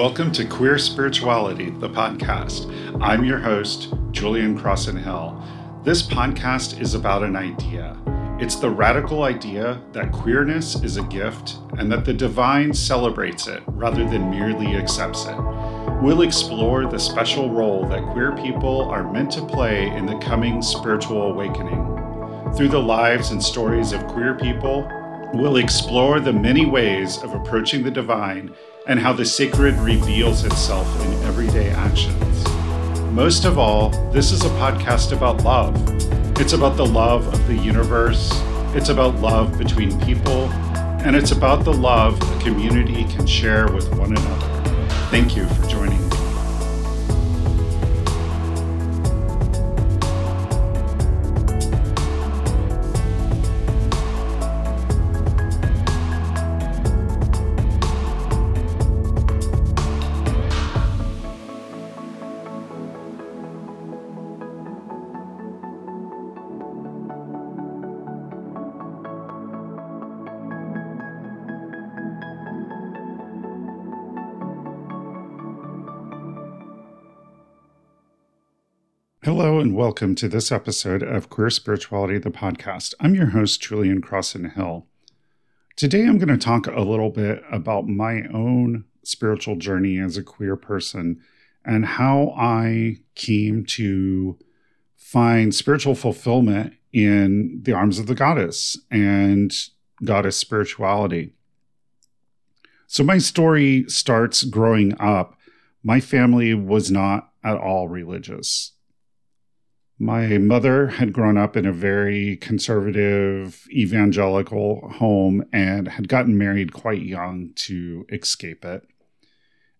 Welcome to Queer Spirituality, the podcast. I'm your host, Julian Crossan Hill. This podcast is about an idea. It's the radical idea that queerness is a gift and that the divine celebrates it rather than merely accepts it. We'll explore the special role that queer people are meant to play in the coming spiritual awakening. Through the lives and stories of queer people, we'll explore the many ways of approaching the divine and how the sacred reveals itself in everyday actions. Most of all, this is a podcast about love. It's about the love of the universe, it's about love between people, and it's about the love a community can share with one another. Thank you for joining Hello and welcome to this episode of Queer Spirituality, the podcast. I'm your host, Julian Crossan Hill. Today I'm going to talk a little bit about my own spiritual journey as a queer person and how I came to find spiritual fulfillment in the arms of the goddess and goddess spirituality. So, my story starts growing up. My family was not at all religious my mother had grown up in a very conservative evangelical home and had gotten married quite young to escape it.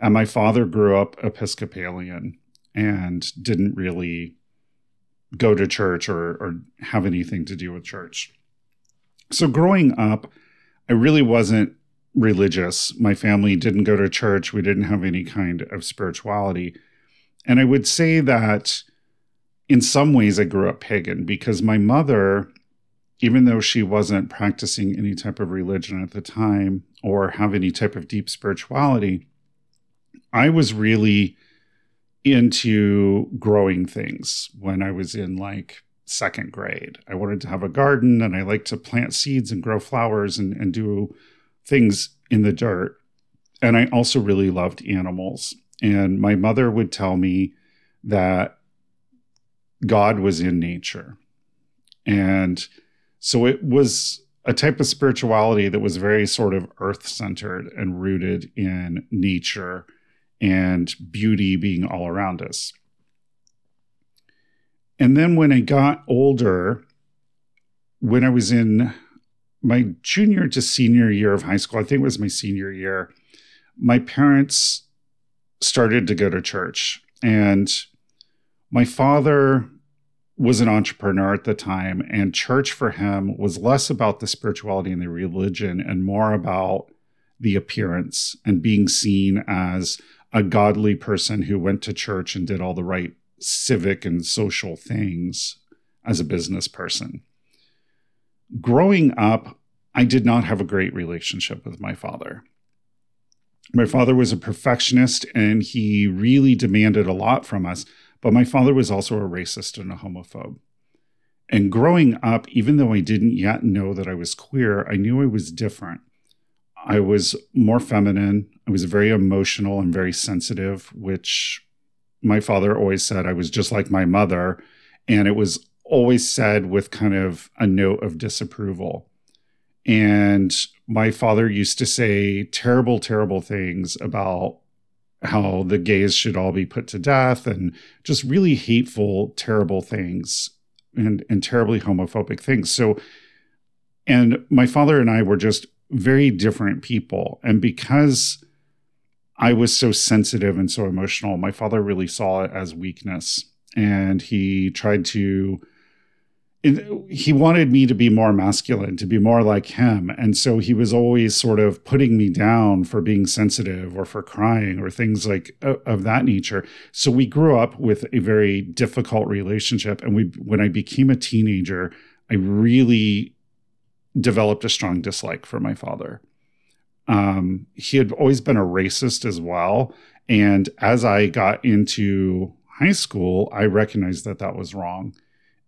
And my father grew up Episcopalian and didn't really go to church or, or have anything to do with church. So growing up, I really wasn't religious. My family didn't go to church. We didn't have any kind of spirituality. And I would say that in some ways, I grew up pagan because my mother, even though she wasn't practicing any type of religion at the time or have any type of deep spirituality, I was really into growing things when I was in like second grade. I wanted to have a garden and I liked to plant seeds and grow flowers and, and do things in the dirt. And I also really loved animals. And my mother would tell me that God was in nature. And so it was a type of spirituality that was very sort of earth centered and rooted in nature and beauty being all around us. And then when I got older, when I was in my junior to senior year of high school, I think it was my senior year, my parents started to go to church. And my father was an entrepreneur at the time, and church for him was less about the spirituality and the religion and more about the appearance and being seen as a godly person who went to church and did all the right civic and social things as a business person. Growing up, I did not have a great relationship with my father. My father was a perfectionist and he really demanded a lot from us but my father was also a racist and a homophobe. And growing up, even though I didn't yet know that I was queer, I knew I was different. I was more feminine. I was very emotional and very sensitive, which my father always said I was just like my mother. And it was always said with kind of a note of disapproval. And my father used to say terrible, terrible things about how the gays should all be put to death and just really hateful, terrible things and, and terribly homophobic things. So, and my father and I were just very different people. And because I was so sensitive and so emotional, my father really saw it as weakness. And he tried to he wanted me to be more masculine, to be more like him. And so he was always sort of putting me down for being sensitive or for crying or things like uh, of that nature. So we grew up with a very difficult relationship. And we, when I became a teenager, I really developed a strong dislike for my father. Um, he had always been a racist as well. And as I got into high school, I recognized that that was wrong.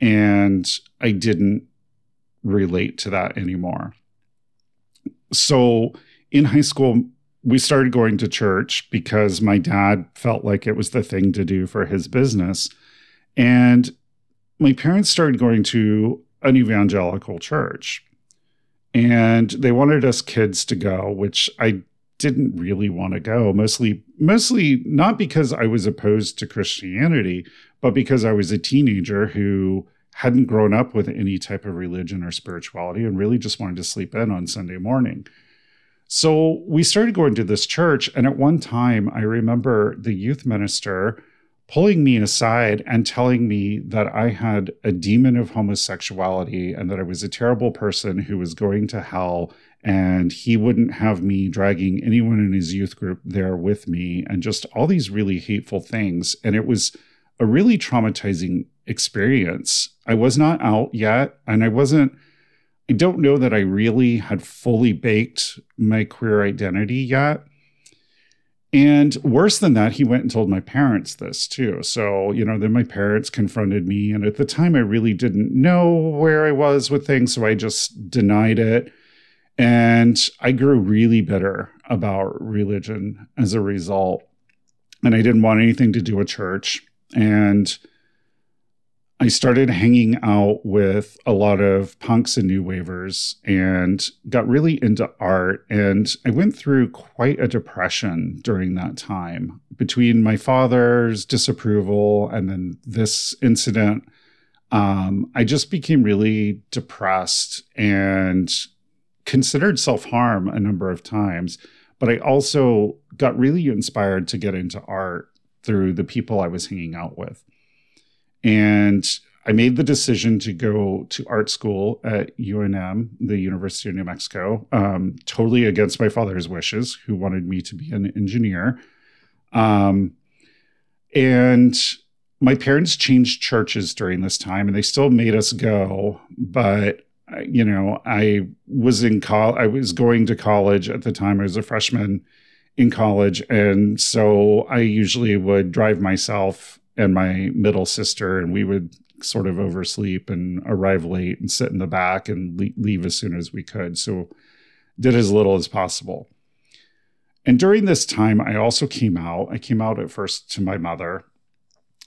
And I didn't relate to that anymore. So in high school, we started going to church because my dad felt like it was the thing to do for his business. And my parents started going to an evangelical church. And they wanted us kids to go, which I didn't really want to go mostly mostly not because I was opposed to Christianity but because I was a teenager who hadn't grown up with any type of religion or spirituality and really just wanted to sleep in on Sunday morning. So we started going to this church and at one time I remember the youth minister pulling me aside and telling me that I had a demon of homosexuality and that I was a terrible person who was going to hell and he wouldn't have me dragging anyone in his youth group there with me and just all these really hateful things. And it was a really traumatizing experience. I was not out yet and i wasn't i don't know that i really had fully baked my queer identity yet and worse than that, he went and told my parents this too. So, you know, then my parents confronted me. And at the time, I really didn't know where I was with things. So I just denied it. And I grew really bitter about religion as a result. And I didn't want anything to do with church. And I started hanging out with a lot of punks and new wavers and got really into art. And I went through quite a depression during that time between my father's disapproval and then this incident. Um, I just became really depressed and considered self harm a number of times, but I also got really inspired to get into art through the people I was hanging out with. And I made the decision to go to art school at UNM, the University of New Mexico, um, totally against my father's wishes, who wanted me to be an engineer. Um, and my parents changed churches during this time and they still made us go, but you know, I was in col I was going to college at the time. I was a freshman in college, and so I usually would drive myself and my middle sister, and we would sort of oversleep and arrive late and sit in the back and leave as soon as we could. So did as little as possible. And during this time, I also came out. I came out at first to my mother,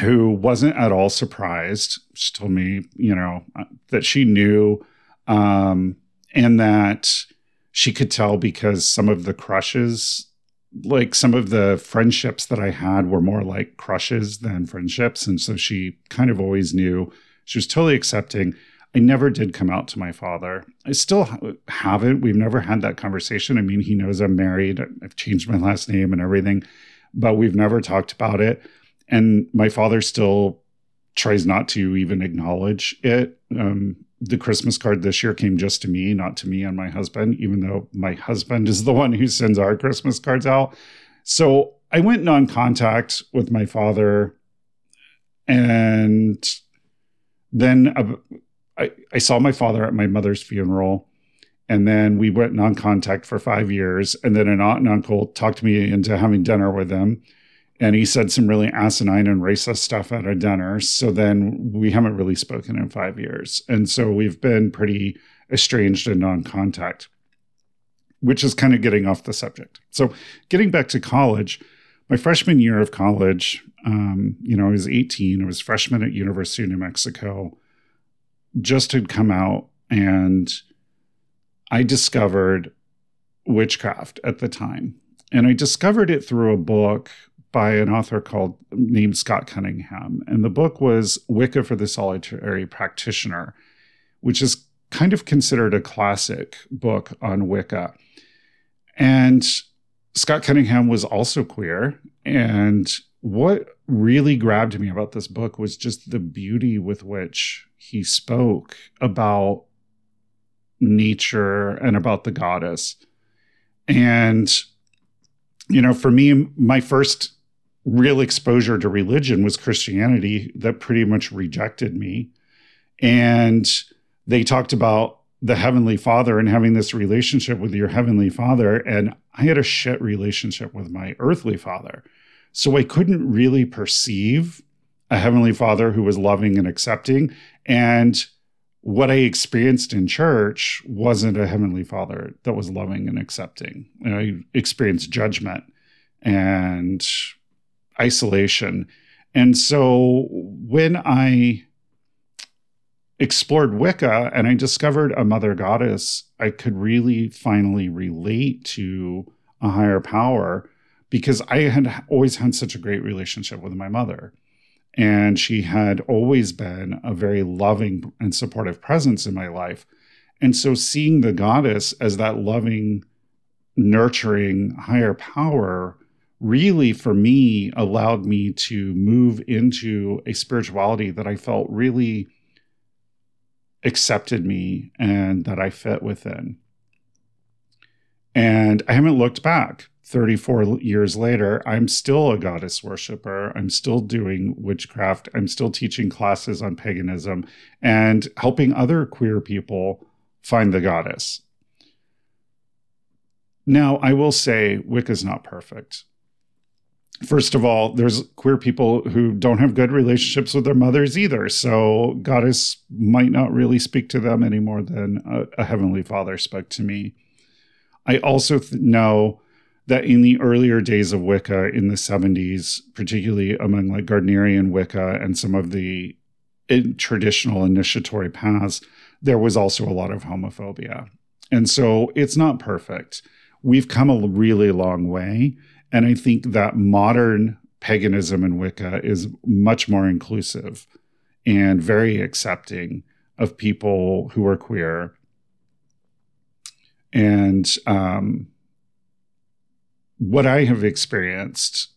who wasn't at all surprised. She told me, you know, uh, that she knew um, and that she could tell because some of the crushes like some of the friendships that I had were more like crushes than friendships. And so she kind of always knew she was totally accepting. I never did come out to my father. I still haven't. We've never had that conversation. I mean, he knows I'm married. I've changed my last name and everything, but we've never talked about it. And my father still tries not to even acknowledge it. Um, the Christmas card this year came just to me, not to me and my husband, even though my husband is the one who sends our Christmas cards out. So I went non contact with my father. And then I, I saw my father at my mother's funeral. And then we went non contact for five years. And then an aunt and uncle talked me into having dinner with them and he said some really asinine and racist stuff at a dinner. So then we haven't really spoken in five years. And so we've been pretty estranged and non contact, which is kind of getting off the subject. So getting back to college, my freshman year of college, um, you know, I was 18. I was freshman at University of New Mexico, just had come out, and I discovered witchcraft at the time. And I discovered it through a book by an author called named Scott Cunningham. And the book was Wicca for the Solitary Practitioner, which is kind of considered a classic book on Wicca. And Scott Cunningham was also queer. And what really grabbed me about this book was just the beauty with which he spoke about nature and about the goddess. And, you know, for me, my first real exposure to religion was Christianity that pretty much rejected me. And they talked about the Heavenly Father and having this relationship with your Heavenly Father. And I had a shit relationship with my earthly father. So I couldn't really perceive a Heavenly Father who was loving and accepting. And what I experienced in church wasn't a Heavenly Father that was loving and accepting. I experienced judgment and isolation. And so when I explored Wicca and I discovered a mother goddess, I could really finally relate to a higher power because I had always had such a great relationship with my mother. And she had always been a very loving and supportive presence in my life. And so seeing the goddess as that loving, nurturing higher power really, for me, allowed me to move into a spirituality that I felt really accepted me and that I fit within. And I haven't looked back. 34 years later, I'm still a goddess worshiper. I'm still doing witchcraft. I'm still teaching classes on paganism and helping other queer people find the goddess. Now, I will say Wicca is not perfect first of all, there's queer people who don't have good relationships with their mothers either. So goddess might not really speak to them any more than a, a heavenly father spoke to me. I also th- know that in the earlier days of Wicca in the 70s, particularly among like Gardnerian Wicca and some of the in traditional initiatory paths, there was also a lot of homophobia. And so it's not perfect. We've come a really long way. And I think that modern paganism and Wicca is much more inclusive and very accepting of people who are queer. And um, what I have experienced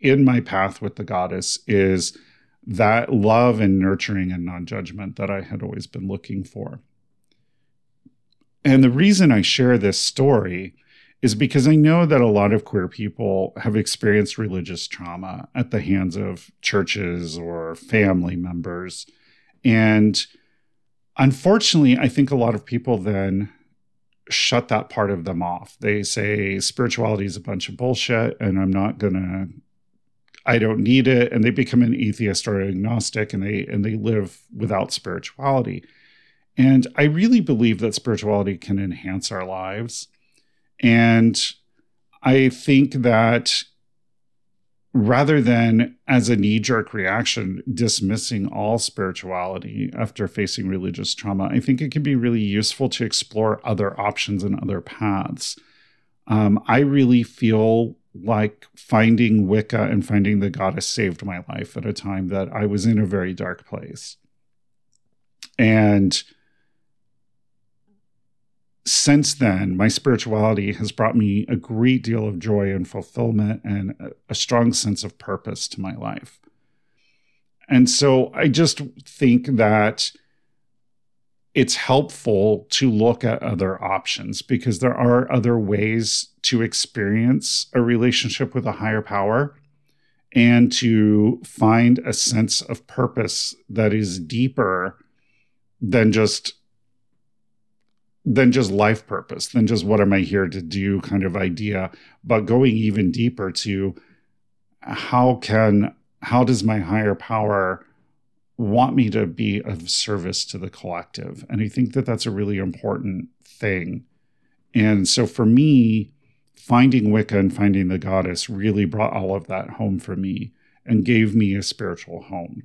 in my path with the goddess is that love and nurturing and non judgment that I had always been looking for. And the reason I share this story is because I know that a lot of queer people have experienced religious trauma at the hands of churches or family members. And unfortunately, I think a lot of people then shut that part of them off. They say spirituality is a bunch of bullshit and I'm not going to I don't need it and they become an atheist or agnostic and they and they live without spirituality. And I really believe that spirituality can enhance our lives and I think that rather than as a knee jerk reaction dismissing all spirituality after facing religious trauma, I think it can be really useful to explore other options and other paths. Um, I really feel like finding Wicca and finding the goddess saved my life at a time that I was in a very dark place. And since then, my spirituality has brought me a great deal of joy and fulfillment and a, strong sense of purpose to my life. And so I just think that it's helpful to look at other options because there are other ways to experience a relationship with a higher power and to find a sense of purpose that is deeper than just than just life purpose, than just what am I here to do kind of idea, but going even deeper to how can how does my higher power want me to be of service to the collective? And I think that that's a really important thing. And so for me, finding Wicca and finding the goddess really brought all of that home for me and gave me a spiritual home.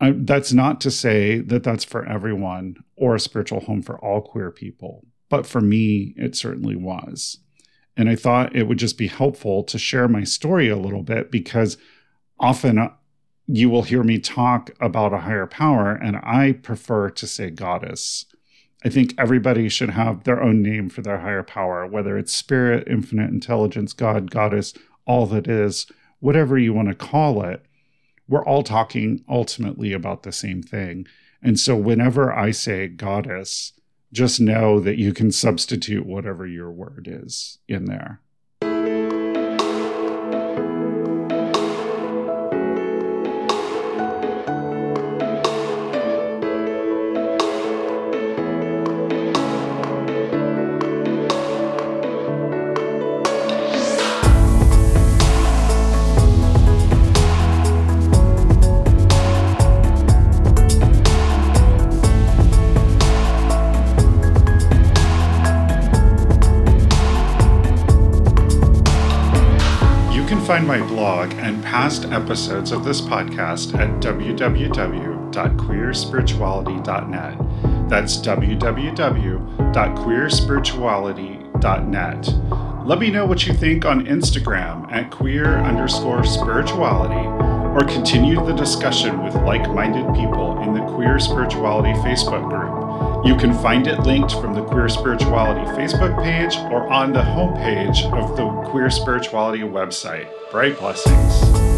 I, that's not to say that that's for everyone or a spiritual home for all queer people, but for me, it certainly was. And I thought it would just be helpful to share my story a little bit because often uh, you will hear me talk about a higher power, and I prefer to say goddess. I think everybody should have their own name for their higher power, whether it's spirit, infinite intelligence, God, goddess, all that is, whatever you want to call it we're all talking ultimately about the same thing. And so whenever I say goddess, just know that you can substitute whatever your word is in there. Find my blog and past episodes of this podcast at www.queerspirituality.net. That's www.queerspirituality.net. Let me know what you think on Instagram at queer underscore spirituality or continue the discussion with like minded people in the Queer Spirituality Facebook group. You can find it linked from the Queer Spirituality Facebook page or on the homepage of the Queer Spirituality website. Bright blessings.